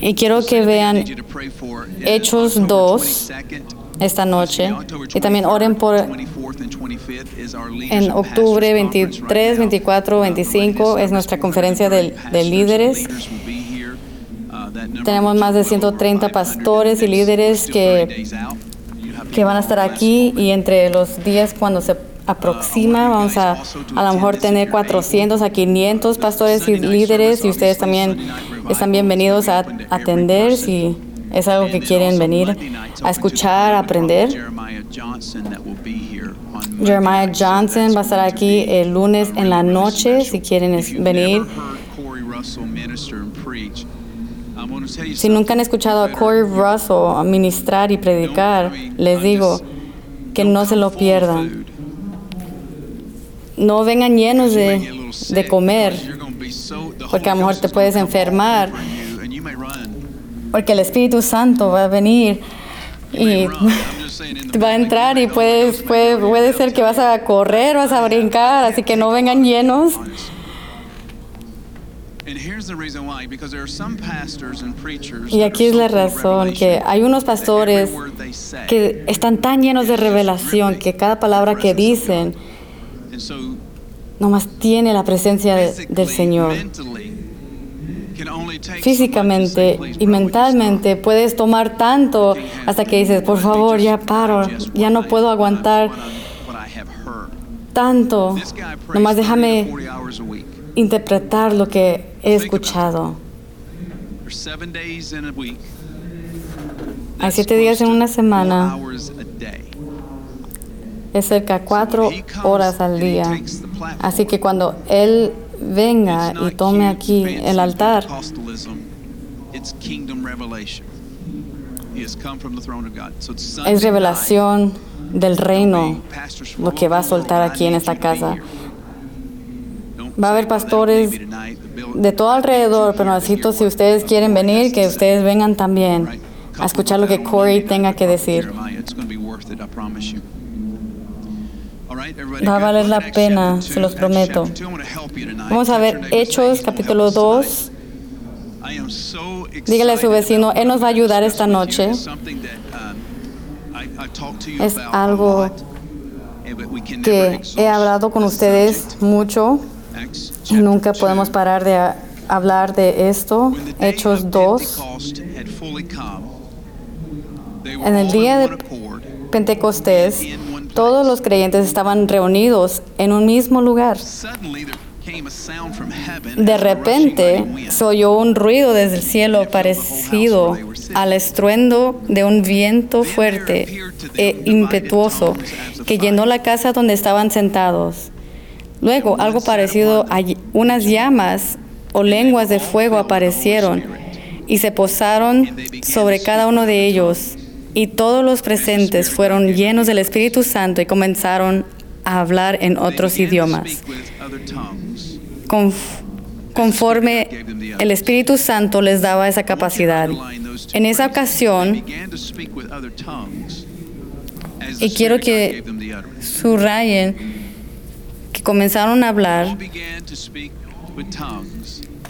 Y quiero que vean Hechos October 2 22nd. esta noche y también oren por 24th and 25th is our en octubre pastors conference 23, right now. 24, Uh, 25 es nuestra conferencia de, de líderes. Uh, Tenemos más de will be well over 130 500 pastores y líderes que- 30 days out. You have que van a estar aquí y entre los días cuando se aproxima vamos a a lo mejor tener 400 a 500 pastores y líderes y ustedes también están bienvenidos a atender si es algo que quieren venir a escuchar, a aprender. Jeremiah Johnson va a estar aquí el lunes en la noche si quieren venir. Si nunca han escuchado a Corey Russell ministrar y predicar, les digo que no se lo pierdan. No vengan llenos de, de comer, porque a lo mejor te puedes enfermar. porque el Espíritu Santo va a venir y va a entrar y puedes, puede, puede ser que vas a correr, vas a brincar, así que no vengan llenos. Y aquí es la razón que hay unos pastores que están tan llenos de revelación que cada palabra que dicen nomás tiene la presencia de- del Señor. Físicamente y mentalmente puedes tomar tanto hasta que dices, por favor, ya paro, ya no puedo aguantar tanto. Nomás déjame interpretar lo que he escuchado. Hay siete días en una semana. Es cerca cuatro horas al día. Así que cuando Él venga y tome aquí el altar, es revelación del reino lo que va a soltar aquí en esta casa. Va a haber pastores de todo alrededor, pero necesito si ustedes quieren venir, que ustedes vengan también a escuchar lo que Corey tenga que decir. Va a valer la pena, se los prometo. Vamos a ver Hechos capítulo 2. Dígale a su vecino, Él nos va a ayudar esta noche. Es algo que he hablado con ustedes mucho y nunca podemos parar de hablar de esto. Hechos 2. En el día de Pentecostés, todos los creyentes estaban reunidos en un mismo lugar. De repente se oyó un ruido desde el cielo parecido al estruendo de un viento fuerte e impetuoso que llenó la casa donde estaban sentados. Luego algo parecido a unas llamas o lenguas de fuego aparecieron y se posaron sobre cada uno de ellos. Y todos los presentes fueron llenos del Espíritu Santo y comenzaron a hablar en otros idiomas. Conf- conforme el Espíritu Santo les daba esa capacidad. En esa ocasión, y quiero que subrayen que comenzaron a hablar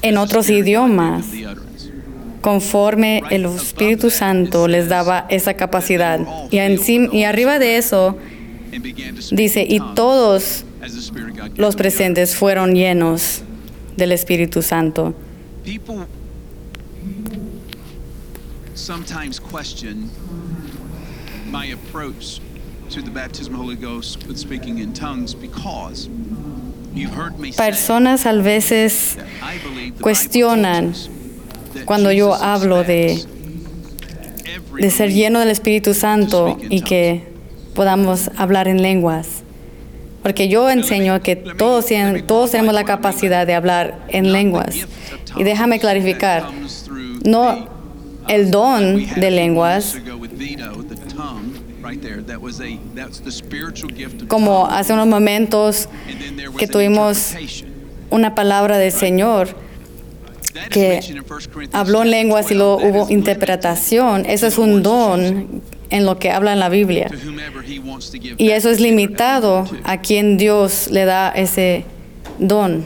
en otros idiomas conforme el Espíritu Santo les daba esa capacidad. Y, encima, y arriba de eso dice, y todos los presentes fueron llenos del Espíritu Santo. Personas a veces cuestionan cuando yo hablo de, ser lleno del Espíritu Santo y que podamos habar en lenguas. Porque yo enseño que todos, todos tenemos la capacidad de hablar en lenguas. Y déjame clarificar, no el don de lenguas, como hace unos momentos que tuvimos una palabra del Señor que habló en lenguas y luego hubo interpretación, eso es un don en lo que habla en la Biblia. Y eso es limitado a quien Dios le da ese don.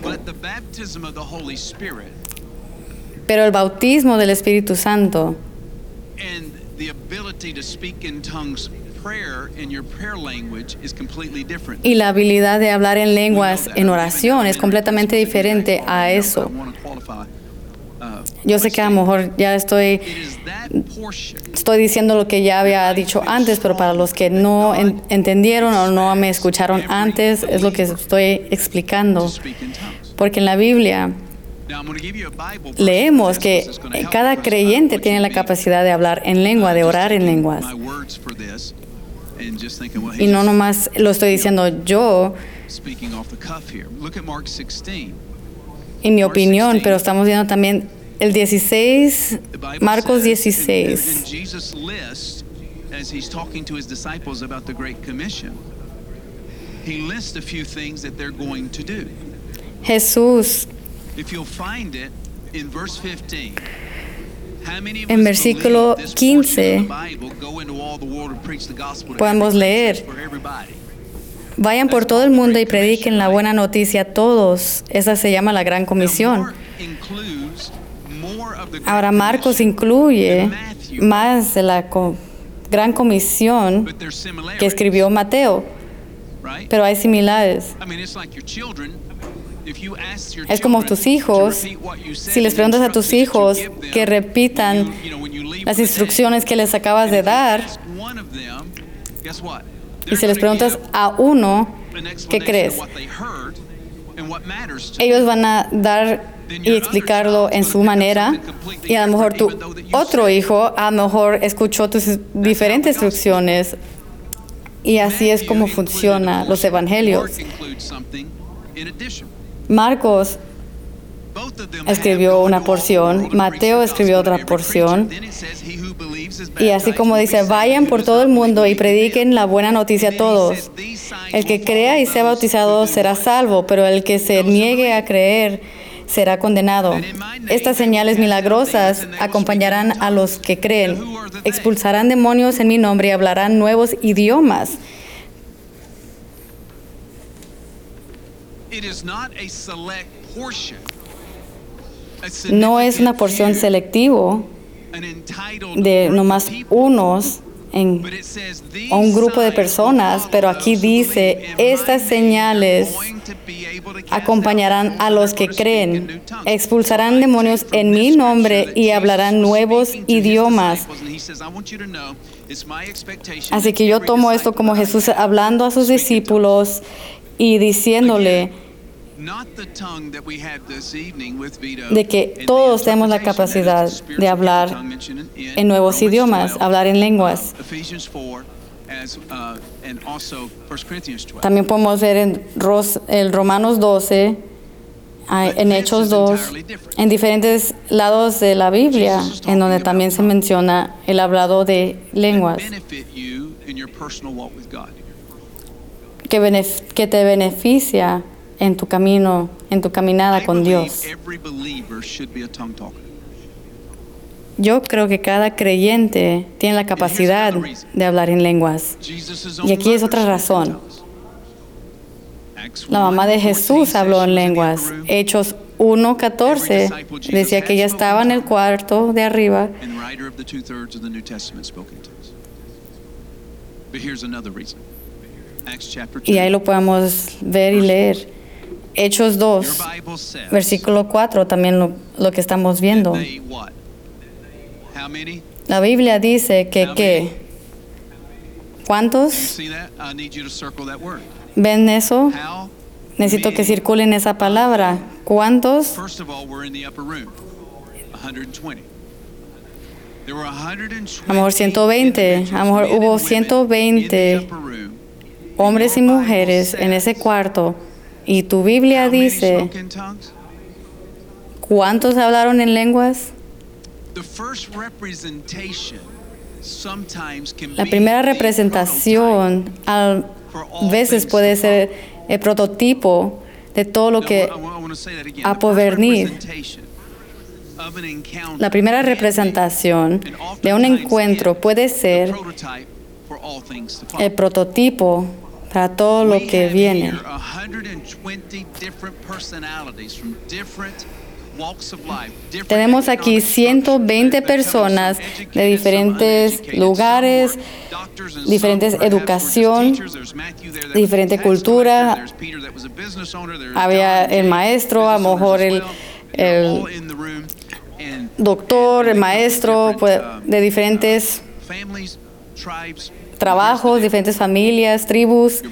Pero el bautismo del Espíritu Santo y la habilidad de hablar en lenguas en oración es completamente diferente a eso. Yo sé que a lo mejor ya estoy, estoy diciendo lo que ya había dicho antes, pero para los que no en- entendieron o no me escucharon antes, es lo que estoy explicando. Porque en la Biblia leemos que cada creyente tiene la capacidad de hablar en lengua, de orar en lenguas. Y no nomás lo estoy diciendo yo, en mi opinión, pero estamos viendo también el 16, The Bible Marcos says, in- in- in 16. Jesus lists, as he's talking to his disciples about the Great Commission, he lists a few things that they're going to do. Jesús If you'll find it in verse 15. How many of En versículo believe this portion of 15, the Bible, go into all the world and preach the gospel to podemos leer. Vayan por todo el mundo y prediquen la buena noticia a todos. Esa se llama la Gran Comisión. Ahora Marcos incluye más de la Gran Comisión que escribió Mateo, pero hay similares. Es como tus hijos, si les preguntas a tus hijos que repitan las instrucciones que les acabas de dar, y si les preguntas a uno, ¿qué crees? Ellos van a dar y explicarlo en su manera y a lo mejor tu otro hijo a lo mejor escuchó tus diferentes instrucciones y así es como funciona los evangelios. Marcos escribió have, "Go una porción, Mateo escribió otra porción, y así como dice, vayan por todo el mundo y prediquen la buena noticia a todos. says, "These signs El que crea y sea bautizado será what?" salvo, pero el que se niegue a creer será condenado. Estas señales milagrosas acompañarán a los que creen. Expulsarán demonios en mi nombre y hablarán nuevos idiomas. No es una porción selectivo de nomás unos en But it says, "These a un grupo de personas, pero aquí dice, estas señales acompañarán a los que creen, new tongues." expulsarán demonios en mi nombre y hablarán nuevos idiomas. disciples, and he says, "I want you to know, it's my expectation Así que yo tomo esto como Jesús hablando a sus speak in tongues." discípulos y diciéndole de que todos tenemos la capacidad de hablar en nuevos idiomas, 12, hablar en lenguas. uh, Ephesians 4, as, and also 1 Corinthians 12. También podemos ver en el Romanos 12, ah, en Hechos 2, en diferentes lados de la Biblia, en donde también se menciona el hablado de lenguas, que te beneficia en tu camino, en tu caminada con Dios. Yo creo que cada creyente tiene la capacidad de hablar en lenguas. Y aquí es otra razón. La mamá 1, de 14 Jesús habló en lenguas. Hechos 1.14 decía que ella estaba en el cuarto de arriba and the writer of the two thirds of the New Testament spoke in tongues. But here's another reason. Acts chapter 2. y ahí lo podemos ver y leer. Hechos Your 2, Bible says versículo 4, también lo, lo que estamos viendo. La Biblia dice que, ¿qué? ¿Cuántos ven eso? Necesito que circulen esa palabra. ¿Cuántos? First of all, we're in the upper room. 120. There were 120 A lo mejor 120, individuals, a lo mejor hubo women, 120 in the upper room. Hombres y mujeres en ese cuarto. Y tu Biblia dice? ¿cuántos hablaron en lenguas? La primera representación a veces puede ser el prototipo de todo lo que a por venir. la primera representación de un encuentro puede ser el prototipo para todo lo que viene. here 120 different personalities from different walks of life, different Tenemos aquí economic structures 120 that- that come from personas de diferentes lugares, diferentes educación, diferente cultura. Había el maestro, a lo mejor el- el doctor, from maestro, um, de diferentes uh, tribes. Trabajos, diferentes familias, tribus.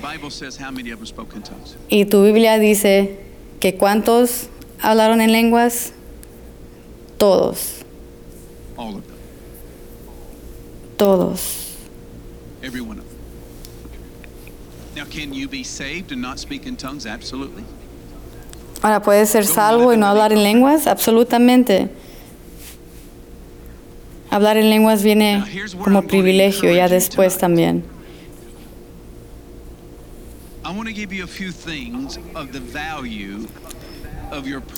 Y tu Biblia dice que cuántos hablaron en lenguas? Todos, todos. Ahora, ¿puedes ser salvo y no hablar en lenguas? Absolutamente. Hablar en lenguas viene como privilegio ya después también.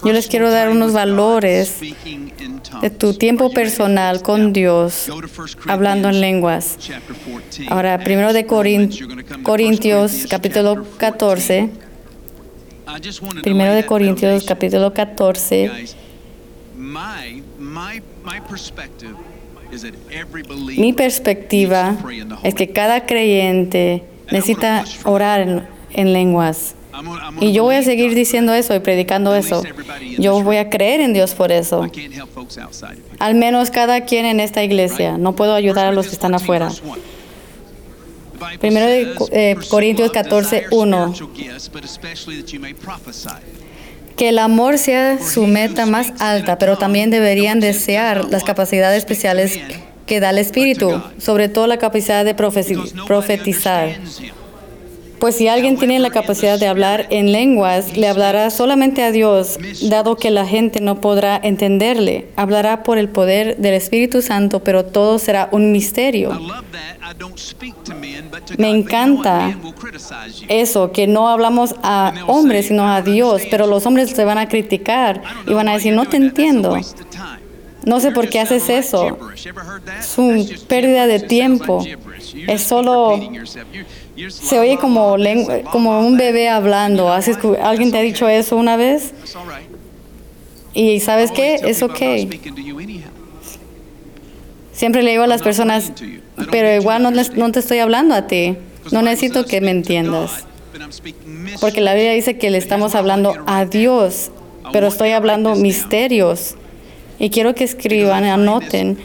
Yo les quiero dar unos valores de tu tiempo personal con Dios, go to 1 hablando en lenguas. chapter 14. Ahora, primero de Acts, Corin- Romans, you're gonna come to 1 Corintios, capítulo chapter 14. 14. I just wanted to Primero de Corintios, capítulo 14. Mi perspectiva es que cada creyente necesita orar en, en lenguas. Y yo voy a seguir diciendo eso y predicando eso. Yo voy a creer en Dios por eso. Al menos cada quien en esta iglesia. No puedo ayudar a los que están afuera. Primero de eh, Corintios 14, 1. Que el amor sea su meta más alta, pero también deberían desear las capacidades especiales que da el Espíritu, sobre todo la capacidad de profetizar. Pues si alguien tiene la capacidad de hablar en lenguas, le hablará solamente a Dios, dado que la gente no podrá entenderle. Hablará por el poder del Espíritu Santo, pero todo será un misterio. Me encanta Eso, que no hablamos a hombres, sino a Dios, pero los hombres te van a criticar y van a decir, no te entiendo. No sé por qué haces eso. Es una pérdida de tiempo. Es solo... Se oye como, lengua- como un bebé hablando. ¿Has escu- ¿Alguien te ha dicho eso una vez? Y ¿sabes qué? Es ok. Siempre le digo a las personas, pero igual no, no te estoy hablando a ti. No necesito que me entiendas. Porque la Biblia dice que le estamos hablando a Dios, pero estoy hablando misterios. Y quiero que escriban, anoten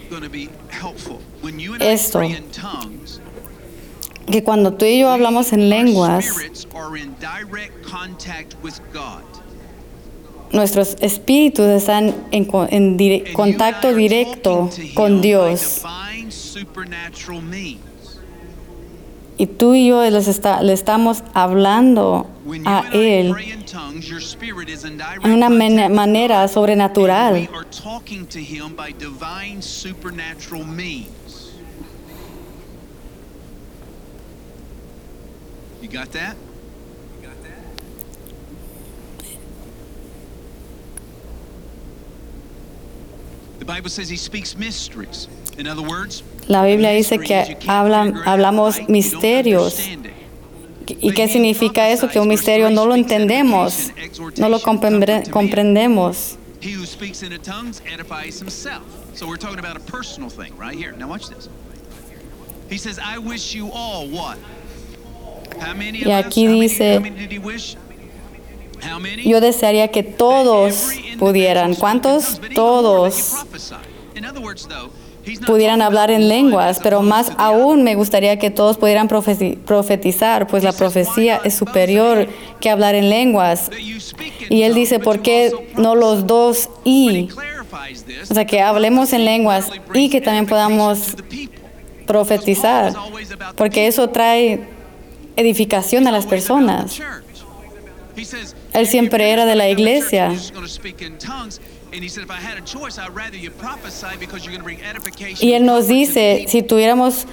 esto. Que cuando tú y yo hablamos en lenguas, nuestros espíritus están en, co- en dire- contacto directo con Dios. Y tú y yo les está- le estamos hablando a Él en una mane- manera sobrenatural. You got that? The Bible says he speaks mysteries. In other words, La Biblia dice que hablamos misterios. ¿Y qué significa eso? Que un misterio no lo entendemos, no lo comprendemos. He who speaks in the tongues edifies himself. So we're talking about a personal thing right here. Now watch this. He says, I wish you all what? Y aquí dice? Yo desearía que todos pudieran. ¿Cuántos? Todos pudieran hablar en lenguas, pero más aún me gustaría que todos pudieran profeti- profetizar, pues la profecía es superior que hablar en lenguas. Y él dice, ¿por qué no los dos y? O sea, que hablemos en lenguas y que también podamos profetizar, porque eso trae edificación a las personas. Él siempre era de la iglesia. Y él nos dice, si tuviéramos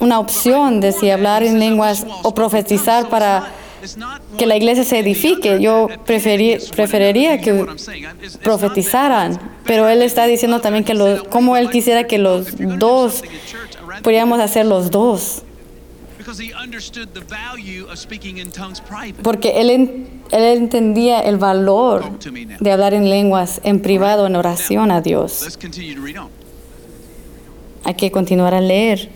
una opción de si hablar en lenguas o profetizar para que la iglesia se edifique, yo preferiría que profetizaran, pero él está diciendo también que los, como él quisiera que los dos pudiéramos hacer los dos. Porque él, él entendía el valor de hablar en lenguas en privado, en oración a Dios. Hay que continuar a leer.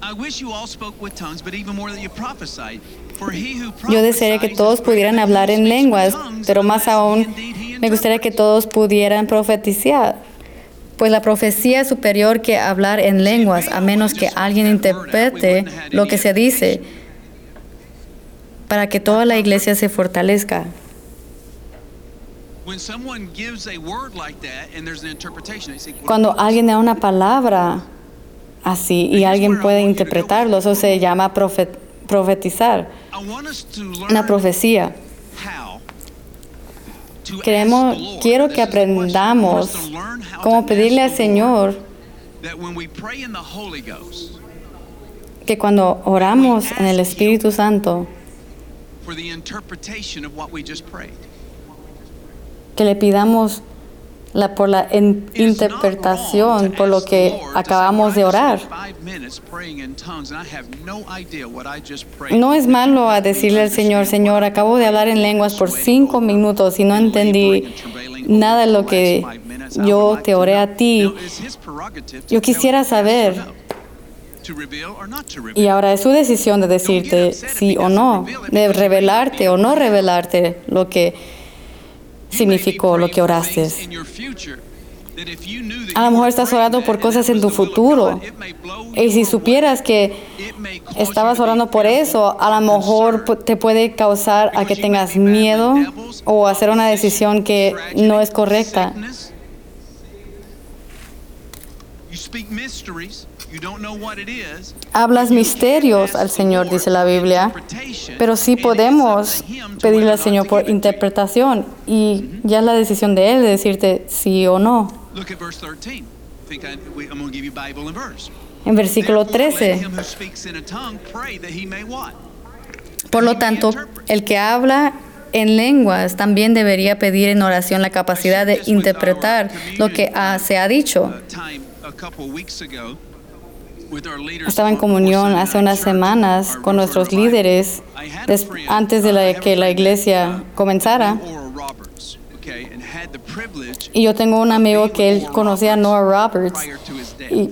I wish you all spoke with tongues, but even more that you prophesied. For he who Yo desearía que todos pudieran hablar en lenguas, pero más aún me gustaría que todos pudieran profetizar. Pues la profecía es superior que hablar en lenguas, a menos que alguien interprete lo que se dice, para que toda la iglesia se fortalezca. When someone gives a word like that and there's an interpretation, they say, "Well, Cuando alguien da una palabra así y alguien puede interpretarlo, eso se llama profet- profetizar, una profecía. Queremos, quiero que aprendamos cómo pedirle al Señor que cuando oramos en el Espíritu Santo, que le pidamos la, por la en- interpretación por lo que acabamos de "Lord, I orar. just spent five minutes praying in tongues and I have no idea what I just prayed." No es malo a decirle al Señor, Señor, acabo de hablar en lenguas por cinco minutos y no entendí nada de lo que yo te oré a ti. Yo quisiera saber. Y ahora es su decisión de decirte sí o no, de revelarte o no revelarte lo que significó lo que oraste. A lo mejor estás orando por cosas en tu futuro. Y si supieras que estabas orando por eso, a lo mejor te puede causar a que tengas miedo o hacer una decisión que no es correcta. Hablas misterios al Señor, dice la Biblia, pero sí podemos pedirle al Señor por interpretación y ya es la decisión de Él de decirte sí o no. Look at verse 13. Think I, we, I'm going to give you Bible and verse. En versículo Therefore, let 13. him who speaks in a tongue pray that he may what? Por lo tanto, el que habla en lenguas también debería pedir en oración la capacidad de interpretar lo que ha- se ha dicho. Estaba en comunión hace unas semanas con nuestros líderes antes de la, que la iglesia uh, comenzara. Y yo tengo un amigo que él conocía a Noah Roberts y,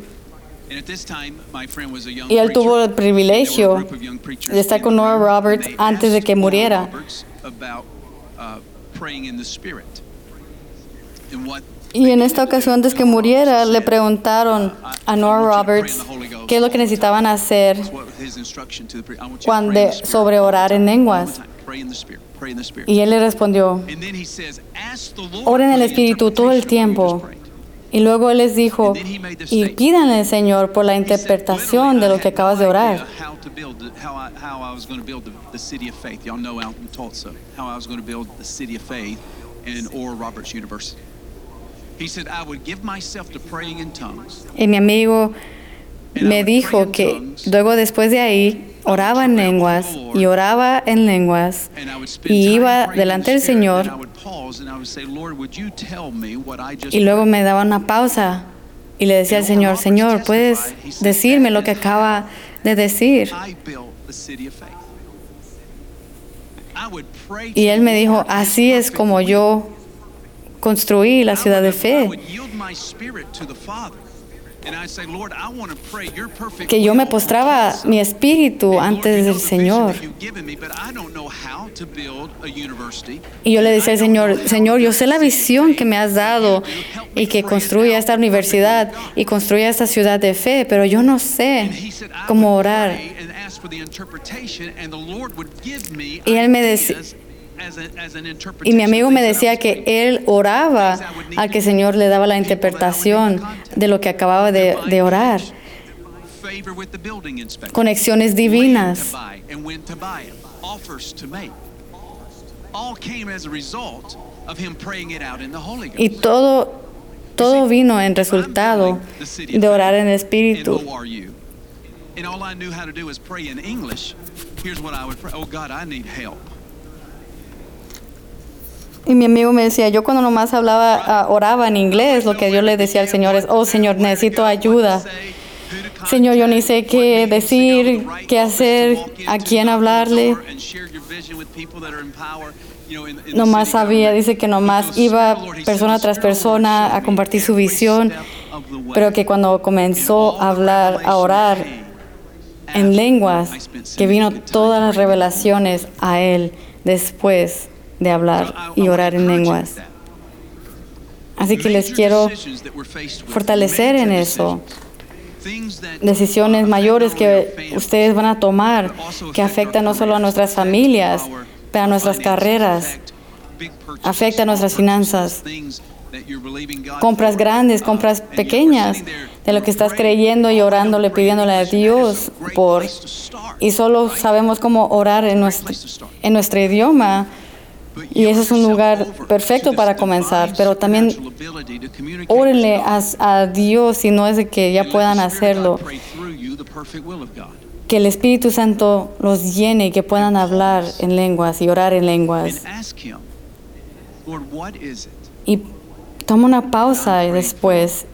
y él tuvo el privilegio de estar con and Roberts antes de que muriera. Y en esta ocasión, antes que muriera, le preguntaron a Noah Roberts qué es lo que necesitaban hacer cuando sobre orar en lenguas. Y él le respondió, oren en el Espíritu todo el tiempo. Y luego él les dijo, y pídanle al Señor por la interpretación de lo que acabas de orar. Y mi amigo me dijo que luego después de ahí oraba en lenguas y oraba en lenguas y iba delante del Señor y luego me daba una pausa y le decía al Señor, Señor, ¿puedes decirme lo que acaba de decir? Y él me dijo, así es como yo construí la ciudad de fe. Que yo me postraba mi espíritu antes del Señor. Y yo le decía al Señor, Señor, yo sé la visión que me has dado y que construya esta universidad y construya esta ciudad de fe, pero yo no sé cómo orar. Y él me decía, y mi amigo me decía que él oraba a que el Señor le daba la interpretación de lo que acababa de, de orar. Conexiones divinas. Y todo, todo vino en resultado de orar en el Espíritu. And all I knew how to do was pray in English. Here's what I would pray. Oh God, I need help. Y mi amigo me decía, yo cuando nomás hablaba, uh, oraba en inglés, lo que yo le decía al Señor es, oh Señor, necesito ayuda. Señor, yo ni sé qué decir, qué hacer, a quién hablarle. Nomás sabía, dice que nomás iba persona tras persona a compartir su visión, pero que cuando comenzó a hablar, a orar en lenguas, que vino todas las revelaciones a él después de hablar y orar en lenguas. Así que les quiero fortalecer en eso. Decisiones mayores que ustedes van a tomar que afectan no solo a nuestras familias, pero a nuestras carreras, afecta a nuestras finanzas. Compras grandes, compras pequeñas, de lo que estás creyendo y orándole, pidiéndole a Dios por. Y solo sabemos cómo orar en nuestro, en nuestro idioma. Y eso es un lugar perfecto para comenzar, pero también órenle a, a Dios si no es de que ya puedan hacerlo. Que el Espíritu Santo los llene y que puedan hablar en lenguas y orar en lenguas. Y toma una pausa y después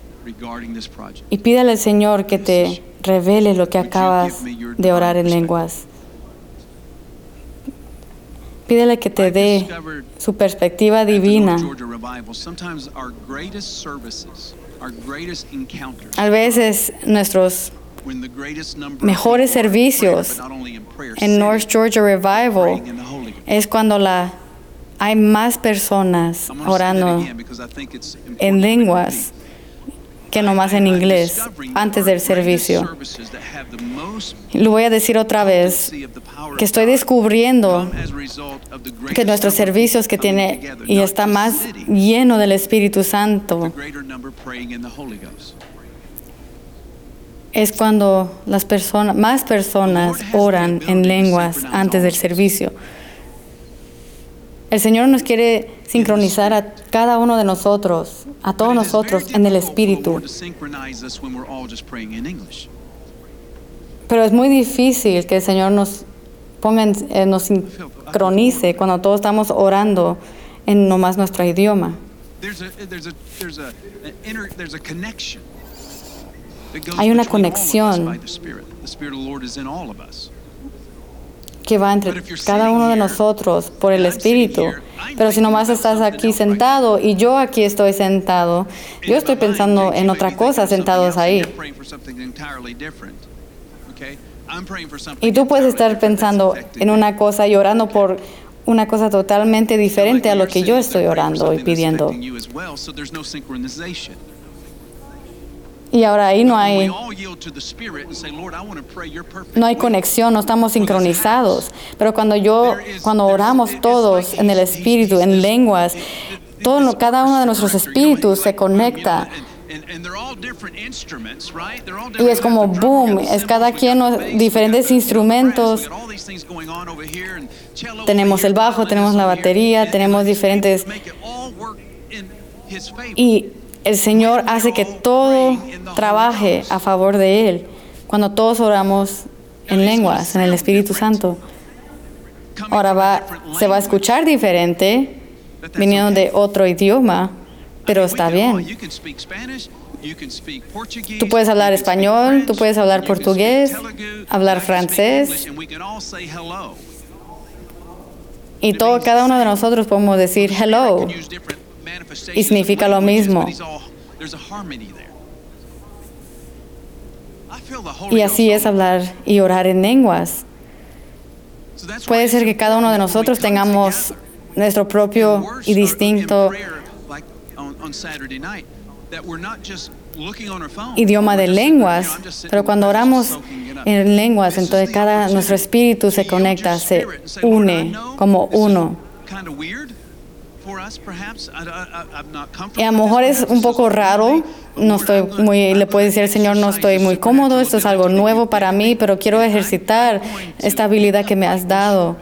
y pídale al Señor que te revele lo que acabas de orar en lenguas. Pídele que te dé su perspectiva divina. A veces nuestros mejores servicios en North Georgia Revival es cuando la, hay más personas orando en lenguas que nomás en inglés antes del servicio. Lo voy a decir otra vez, que estoy descubriendo que nuestros servicios que tiene y está más lleno del Espíritu Santo es cuando las personas, más personas oran en lenguas antes del servicio. El Señor nos quiere sincronizar a cada uno de nosotros, a todos nosotros en el Espíritu. Pero es muy difícil que el Señor nos ponga, eh, nos sincronice cuando todos estamos orando en nomás nuestro idioma. Hay una conexión que va entre cada uno de nosotros por el Espíritu. Pero si nomás estás aquí sentado y yo aquí estoy sentado, yo estoy pensando en otra cosa sentados ahí. Y tú puedes estar pensando en una cosa y orando por una cosa totalmente diferente a lo que yo estoy orando y pidiendo. Y ahora ahí no hay, no hay conexión, no estamos sincronizados. Pero cuando yo, cuando oramos todos en el Espíritu, en lenguas, todo, cada uno de nuestros espíritus se conecta. Y es como boom, es cada quien diferentes instrumentos. Tenemos el bajo, tenemos la batería, tenemos diferentes. Y el Señor hace que todo trabaje a favor de Él cuando todos oramos en lenguas, en el Espíritu Santo. Ahora va, se va a escuchar diferente viniendo de otro idioma, pero está bien. Tú puedes hablar español, tú puedes hablar portugués, hablar francés. Y todo, cada uno de nosotros podemos decir hello y significa lo mismo. Y así es hablar y orar en lenguas. Puede ser que cada uno de nosotros tengamos nuestro propio y distinto idioma de lenguas, pero cuando oramos en lenguas, entonces cada nuestro espíritu se conecta, se une como uno. Y a lo mejor es un poco raro, no estoy muy, le puede decir al Señor, no estoy muy cómodo, esto es algo nuevo para mí, pero quiero ejercitar esta habilidad que me has dado.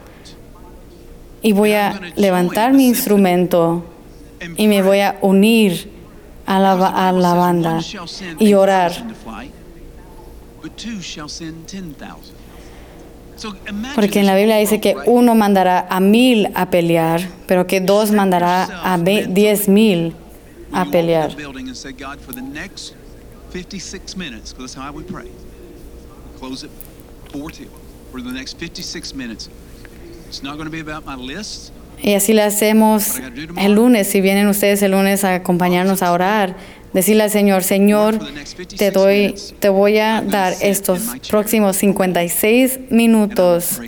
Y voy a levantar mi instrumento y me voy a unir a la, a la banda y orar. Porque en la Biblia dice que uno mandará a mil a pelear, pero que dos mandará a diez mil a pelear. close at 4 till for the next 56 minutes. It's not going to be about my list. Y así le hacemos el lunes, si vienen ustedes el lunes a acompañarnos a orar, decirle al Señor, Señor, te doy, te voy a dar estos próximos 56 minutos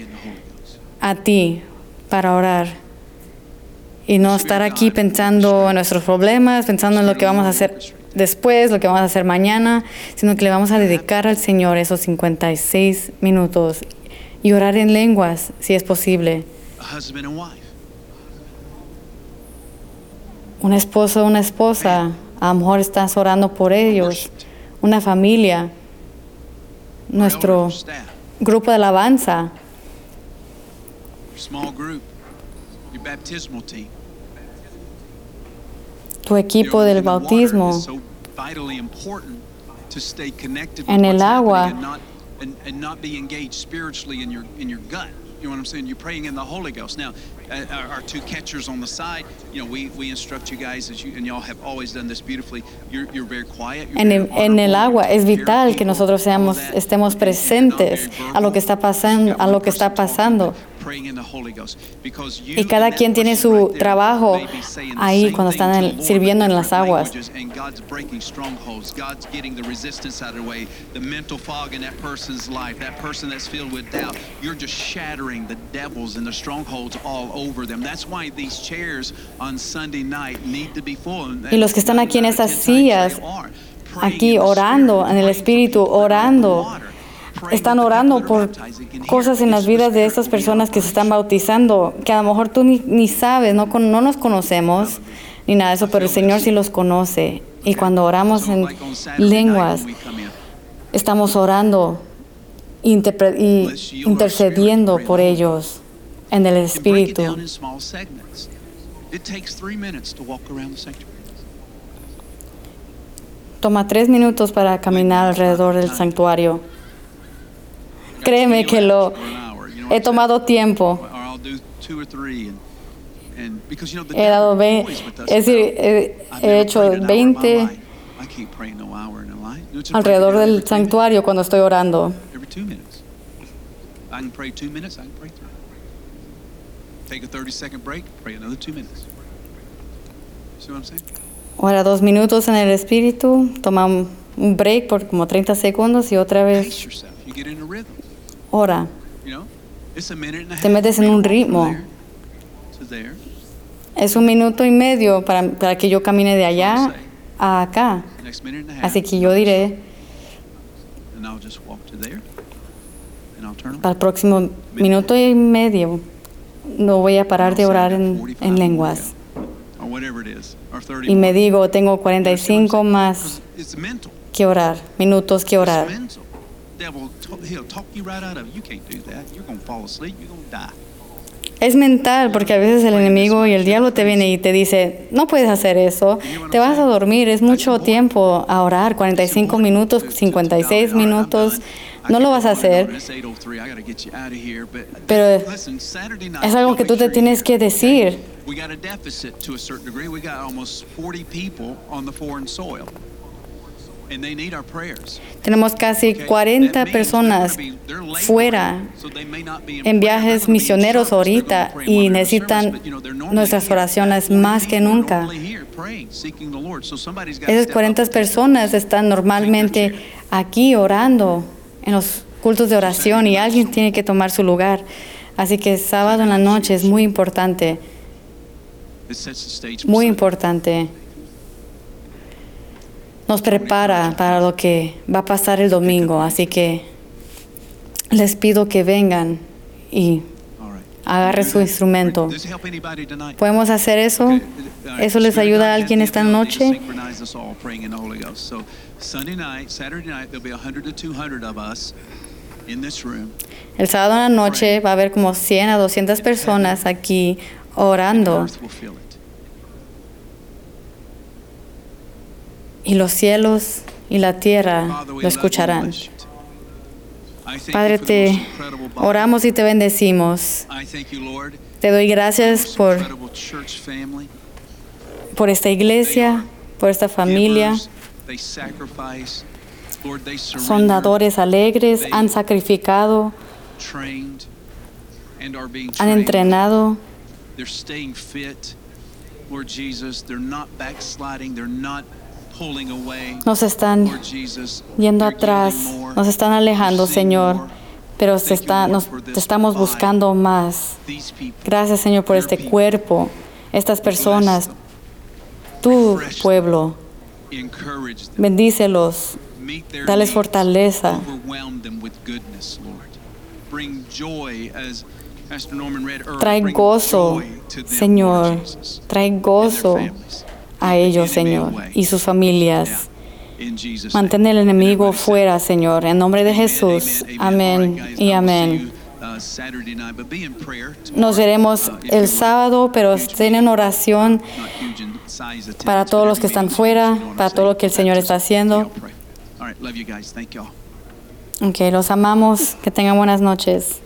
a ti para orar y no estar aquí pensando en nuestros problemas, pensando en lo que vamos a hacer después, lo que vamos a hacer mañana, sino que le vamos a dedicar al Señor esos 56 minutos y orar en lenguas, si es posible. Un esposo, una esposa, a lo mejor estás orando por ellos, una familia, nuestro grupo de alabanza, tu equipo del bautismo. En el agua. You know what I'm saying? You're praying in the Holy Ghost. Now, uh, our, our two catchers on the side, you know, we, we instruct you guys as you and y'all have always done this beautifully. You're, you're very quiet. You're En el, en el agua es vital que nosotros seamos, estemos presentes a lo que está pasando, a lo que está pasando. Y cada quien tiene su trabajo ahí cuando están en- sirviendo en las aguas. Y los que están aquí en estas 10 times sillas, aquí orando, en el Espíritu, orando. Están orando por cosas en las vidas de estas personas que se están bautizando, que a lo mejor tú ni, ni sabes, no, no nos conocemos ni nada de eso, pero el Señor sí los conoce. Y cuando oramos en lenguas, estamos orando y intercediendo por ellos en el Espíritu. Toma tres minutos para caminar alrededor del santuario. Créeme que lo he tomado tiempo. He dado devil ve- toys with us es decir, he, "I've he never hecho prayed an hour in my 20 life. I can't pray no hour in a life. No, it's a alrededor del santuario cuando estoy orando. minutes, Every two minutes. I can pray two minutes, I can pray three. Take a 30 second break, pray another two minutes. See what I'm saying? Ora dos minutos en el Espíritu, toma un break por como 30 segundos y otra vez yourself. You get in a rhythm. ora. You know, it's a minute and a half. Te metes en un ritmo. Es un minuto y medio para, para que yo camine de allá a acá. Así que yo diré para el próximo minuto y medio no voy a parar de orar en, 45 en lenguas. go, Or whatever it is. Or 30 Y me digo, tengo You understand what I'm 45 saying? más que orar, minutos que orar. Devil, he'll talk you right out of it. You can't do that. You're going to fall asleep. You're going to die. Es mental porque a veces el enemigo y el diablo te viene y te dice, no puedes hacer eso, te vas a dormir, es mucho tiempo a orar, 45 minutos, 56 minutos, no lo vas a hacer. Pero es algo que tú te tienes que decir. Tenemos casi okay? 40 That means personas fuera en viajes misioneros ahorita y necesitan nuestras oraciones That 40 más que nunca. Esas step up 40 and take their personas están normalmente aquí orando en los cultos de oración y alguien tiene que tomar su lugar. Así que sábado en la noche es muy importante, muy importante. Nos prepara para lo que va a pasar el domingo, así que les pido que vengan y agarre su instrumento. ¿Podemos hacer eso? ¿Eso les ayuda a alguien esta noche? synchronize us all praying in the Holy Ghost. So Sunday night, Saturday night, there'll be 100 to 200 of us in this room. El sábado en la noche va a haber como 100 a 200 personas aquí orando y los cielos y la tierra lo escucharán. Padre, te oramos y te bendecimos. Te doy gracias por, por esta iglesia, por esta familia. Son dadores alegres, han sacrificado, han entrenado. They're staying fit. Lord Jesus, they're not backsliding. They're not. Nos están yendo atrás, nos están alejando, Señor, pero se está, nos te estamos buscando más. Gracias, Señor, por este cuerpo, estas personas, tu pueblo. Bendícelos, dales fortaleza. Trae gozo, Señor. Trae gozo. A ellos, Señor, y sus familias. Mantén el enemigo fuera, Señor, en nombre de Jesús. Amén y amén. uh, Nos veremos uh, el sábado, pero estén en oración attendance, para todos los que están fuera, para todo lo que el Señor está haciendo. Ok, los amamos. Que tengan buenas noches.